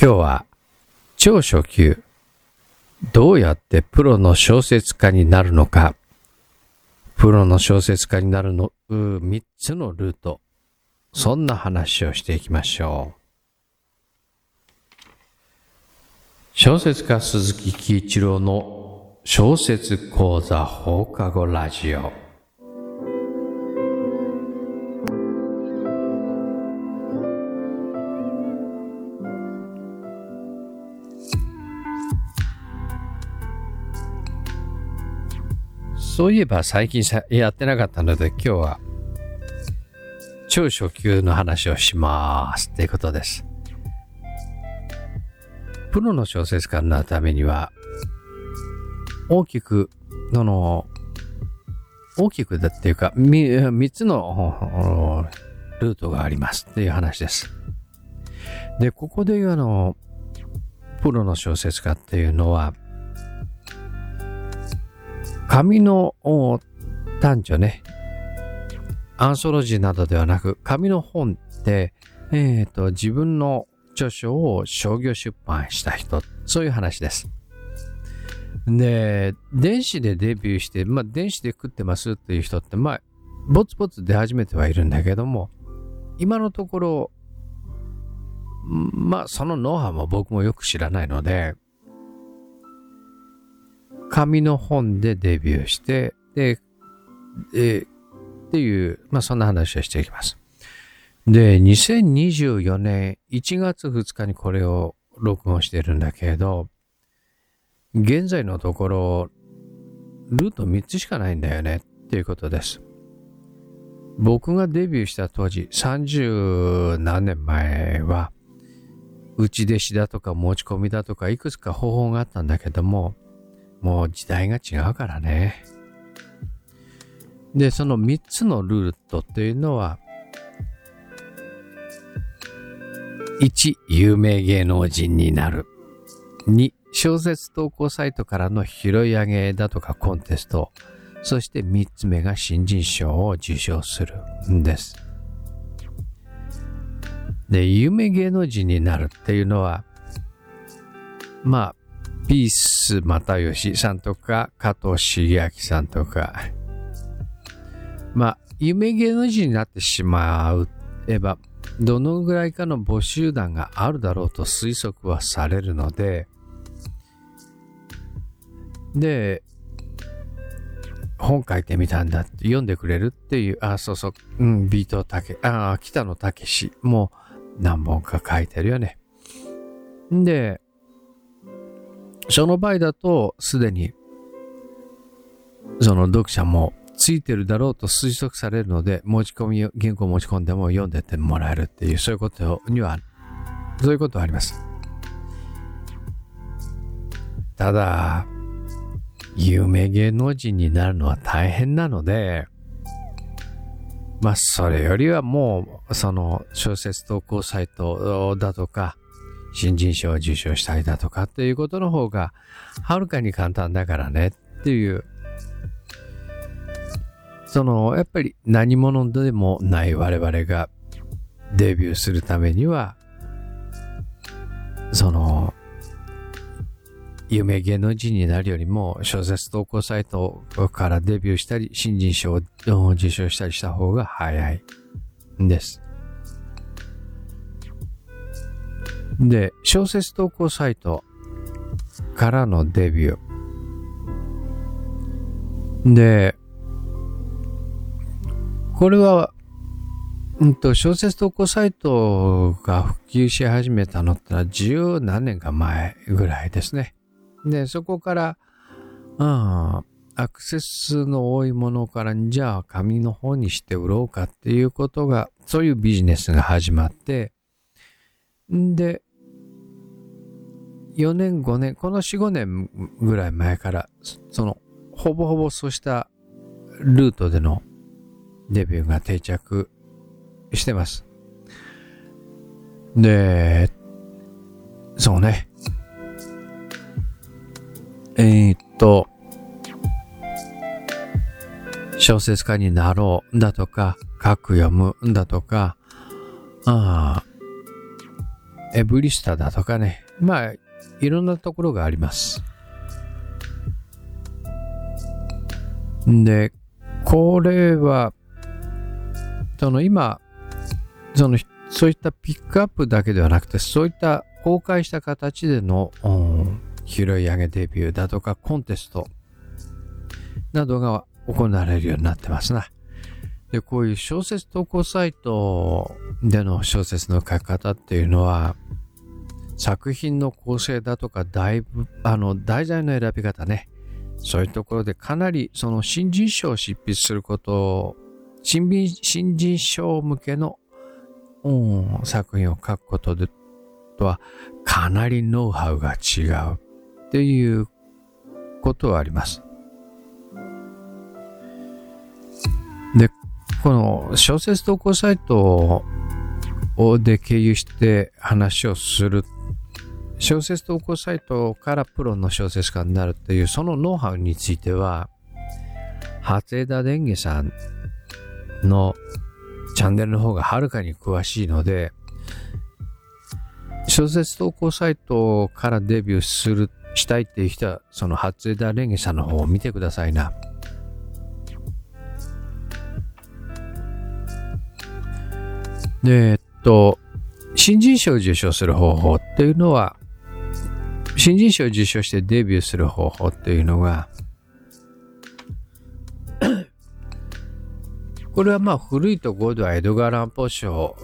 今日は超初級。どうやってプロの小説家になるのか。プロの小説家になるのう3つのルート。そんな話をしていきましょう。小説家鈴木喜一郎の小説講座放課後ラジオ。そういえば最近やってなかったので今日は超初級の話をしますっていうことです。プロの小説家になるためには大きく、その、大きくだっていうか、三つのルートがありますっていう話です。で、ここで言うあの、プロの小説家っていうのは、紙の短調ね、アンソロジーなどではなく、紙の本で、えっ、ー、と、自分の著書を商業出版した人、そういう話です。で、電子でデビューして、まあ、電子で食ってますっていう人って、まあ、ぼつぼつ出始めてはいるんだけども、今のところ、まあ、そのノウハウも僕もよく知らないので、紙の本でデビューして、で、えっていう、まあそんな話をしていきます。で、2024年1月2日にこれを録音してるんだけど、現在のところ、ルート3つしかないんだよねっていうことです。僕がデビューした当時、30何年前は、内弟子だとか持ち込みだとかいくつか方法があったんだけども、もう時代が違うからね。で、その3つのルートっていうのは、1、有名芸能人になる。2、小説投稿サイトからの拾い上げだとかコンテスト。そして3つ目が新人賞を受賞するんです。で、有名芸能人になるっていうのは、まあ、ピース又吉さんとか、加藤茂明さんとか、まあ、有名芸能人になってしまえば、どのぐらいかの募集団があるだろうと推測はされるので、で、本書いてみたんだって読んでくれるっていう、あ、そうそう、うん、ビートたけ、あ、北野武も何本か書いてるよね。で、その場合だと、すでに、その読者もついてるだろうと推測されるので、持ち込み、原稿を持ち込んでも読んでてもらえるっていう、そういうことには、そういうことはあります。ただ、有名芸能人になるのは大変なので、まあ、それよりはもう、その小説投稿サイトだとか、新人賞を受賞したいだとかっていうことの方が、はるかに簡単だからねっていう、その、やっぱり何者でもない我々がデビューするためには、その、有名芸能人になるよりも小説投稿サイトからデビューしたり、新人賞を受賞したりした方が早いんです。で、小説投稿サイトからのデビュー。で、これは、うんと、小説投稿サイトが普及し始めたのってのは十何年か前ぐらいですね。で、そこから、うん、アクセスの多いものから、じゃあ紙の方にして売ろうかっていうことが、そういうビジネスが始まって、で、4年5年、この4、5年ぐらい前から、その、ほぼほぼそうしたルートでのデビューが定着してます。で、そうね。えー、っと、小説家になろうだとか、書く読むんだとか、ああ、エブリスタだとかね、まあ、いろんなところがあります。で、これは、その今、その、そういったピックアップだけではなくて、そういった公開した形での、拾い上げデビューだとかコンテストなどが行われるようになってますな。で、こういう小説投稿サイトでの小説の書き方っていうのは、作品の構成だとか、だいぶ、あの、題材の選び方ね。そういうところでかなりその新人賞を執筆することを、新新人賞向けの、うん、作品を書くことでとはかなりノウハウが違うっていうことはあります。で、この小説投稿サイトをで経由して話をする。小説投稿サイトからプロの小説家になるっていうそのノウハウについては、初枝蓮華さんのチャンネルの方がはるかに詳しいので、小説投稿サイトからデビューする、したいっていう人は、その初枝蓮華さんの方を見てくださいな。で、えっと、新人賞を受賞する方法っていうのは、新人賞を受賞してデビューする方法っていうのが、これはまあ古いところではエドガー・ランポー賞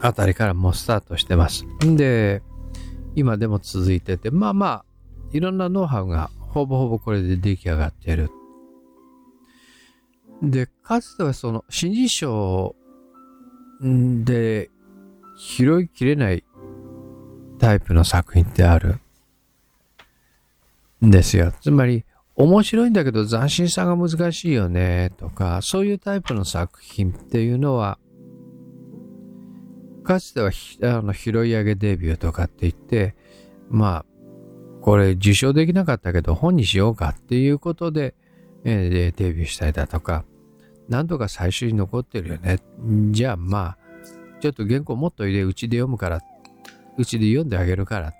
あたりからもうスタートしてます。んで、今でも続いてて、まあまあ、いろんなノウハウがほぼほぼこれで出来上がってる。で、かつてはその新人賞んで拾いきれないタイプの作品ってある？んですよ。つまり、面白いんだけど斬新さが難しいよねとか、そういうタイプの作品っていうのは、かつてはあの拾い上げデビューとかって言って、まあ、これ受賞できなかったけど本にしようかっていうことで、えー、デビューしたりだとか、何度か最終に残ってるよね。じゃあまあ、ちょっと原稿もっと入れ、うちで読むから、うちで読んであげるからっ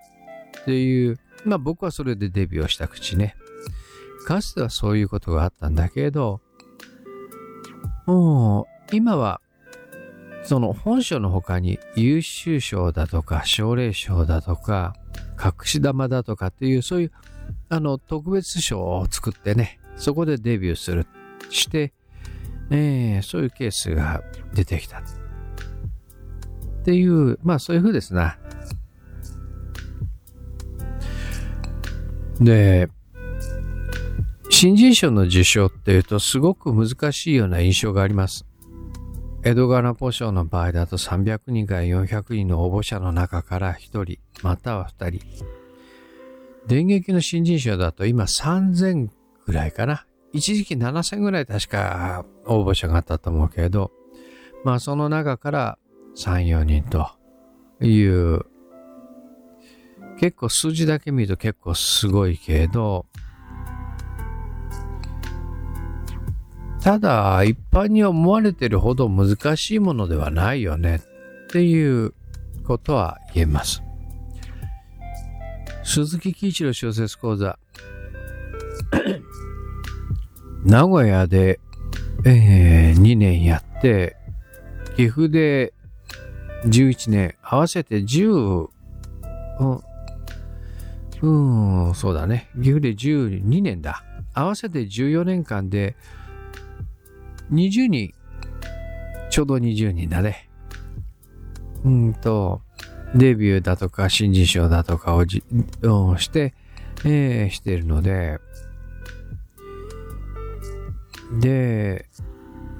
ていう、まあ僕はそれでデビューをした口ね。かつてはそういうことがあったんだけど、もう今はその本書の他に優秀賞だとか奨励賞だとか隠し玉だとかっていうそういうあの特別賞を作ってねそこでデビューするして、えー、そういうケースが出てきたっていうまあそういう風ですなで新人賞の受賞っていうとすごく難しいような印象があります江戸川ポ賞の場合だと300人から400人の応募者の中から1人、または2人。電撃の新人賞だと今3000ぐらいかな。一時期7000ぐらい確か応募者があったと思うけれど、まあその中から3、4人という、結構数字だけ見ると結構すごいけれど、ただ、一般に思われてるほど難しいものではないよねっていうことは言えます。鈴木喜一郎小説講座。名古屋で、えー、2年やって、岐阜で11年、合わせて10、うん、うん、そうだね。岐阜で12年だ。合わせて14年間で20人、ちょうど20人だね。うんと、デビューだとか新人賞だとかをじをして、えー、してるので、で、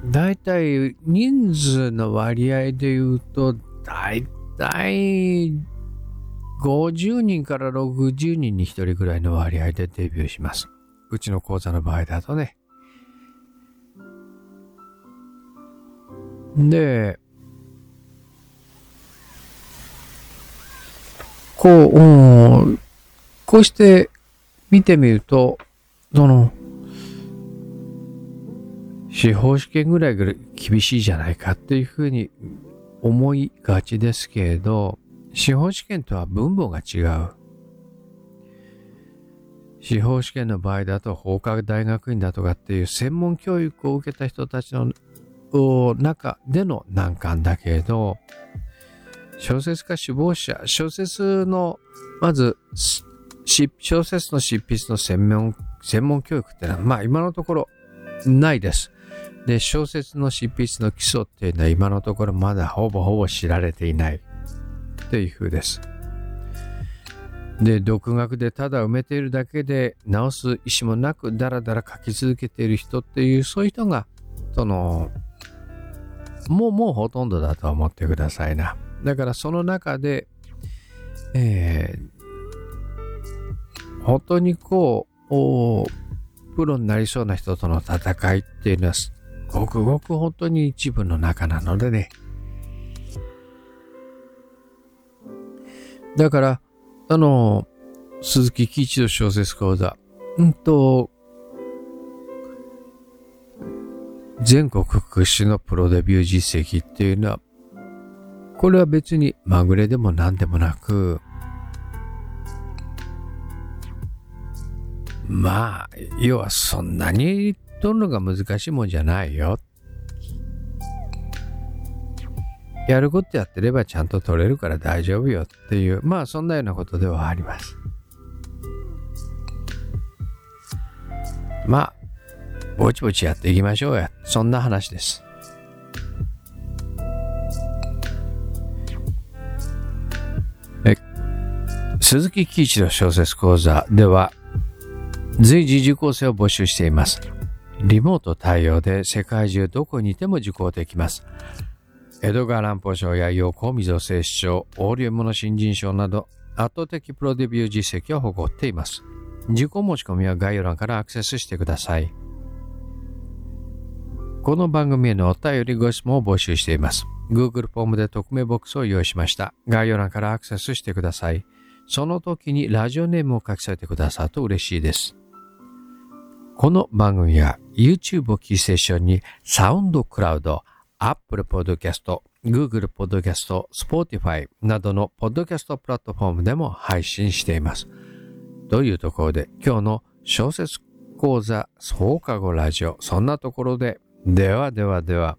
だいたい人数の割合で言うと、だいたい50人から60人に1人ぐらいの割合でデビューします。うちの講座の場合だとね。で、こう、うん、こうして見てみると、その、司法試験ぐらい厳しいじゃないかっていうふうに思いがちですけれど、司法試験とは分母が違う。司法試験の場合だと法科大学院だとかっていう専門教育を受けた人たちの中での難関だけれど、小説家首謀者、小説の、まず、小説の執筆の専門、専門教育っていうのは、まあ今のところないです。で、小説の執筆の基礎っていうのは今のところまだほぼほぼ知られていないという風です。で、独学でただ埋めているだけで直す意思もなくダラダラ書き続けている人っていう、そういう人が、その、もうもうほとんどだと思ってくださいな。だからその中で、えー、本当にこう、プロになりそうな人との戦いっていうのは、ごくごく本当に一部の中なのでね。だから、あの、鈴木喜一の小説講座、うんと、全国屈指のプロデビュー実績っていうのは、これは別にまぐれでも何でもなく、まあ、要はそんなに取るのが難しいもんじゃないよ。やることやってればちゃんと取れるから大丈夫よっていう、まあそんなようなことではあります。まあ、ぼちぼちやっていきましょうや。そんな話です。鈴木喜一の小説講座では、随時受講生を募集しています。リモート対応で世界中どこにいても受講できます。江戸川乱歩賞や陽光溝聖賞、オーリウムの新人賞など圧倒的プロデビュー実績を誇っています。受講申し込みは概要欄からアクセスしてください。この番組へのお便りご質問を募集しています。Google フォームで匿名ボックスを用意しました。概要欄からアクセスしてください。その時にラジオネームを書き添えてくださると嬉しいです。この番組は YouTube をキーセッションにサウンドクラウド、Apple Podcast、Google Podcast、Spotify などのポッドキャストプラットフォームでも配信しています。というところで今日の小説講座放課後ラジオ、そんなところでではではでは。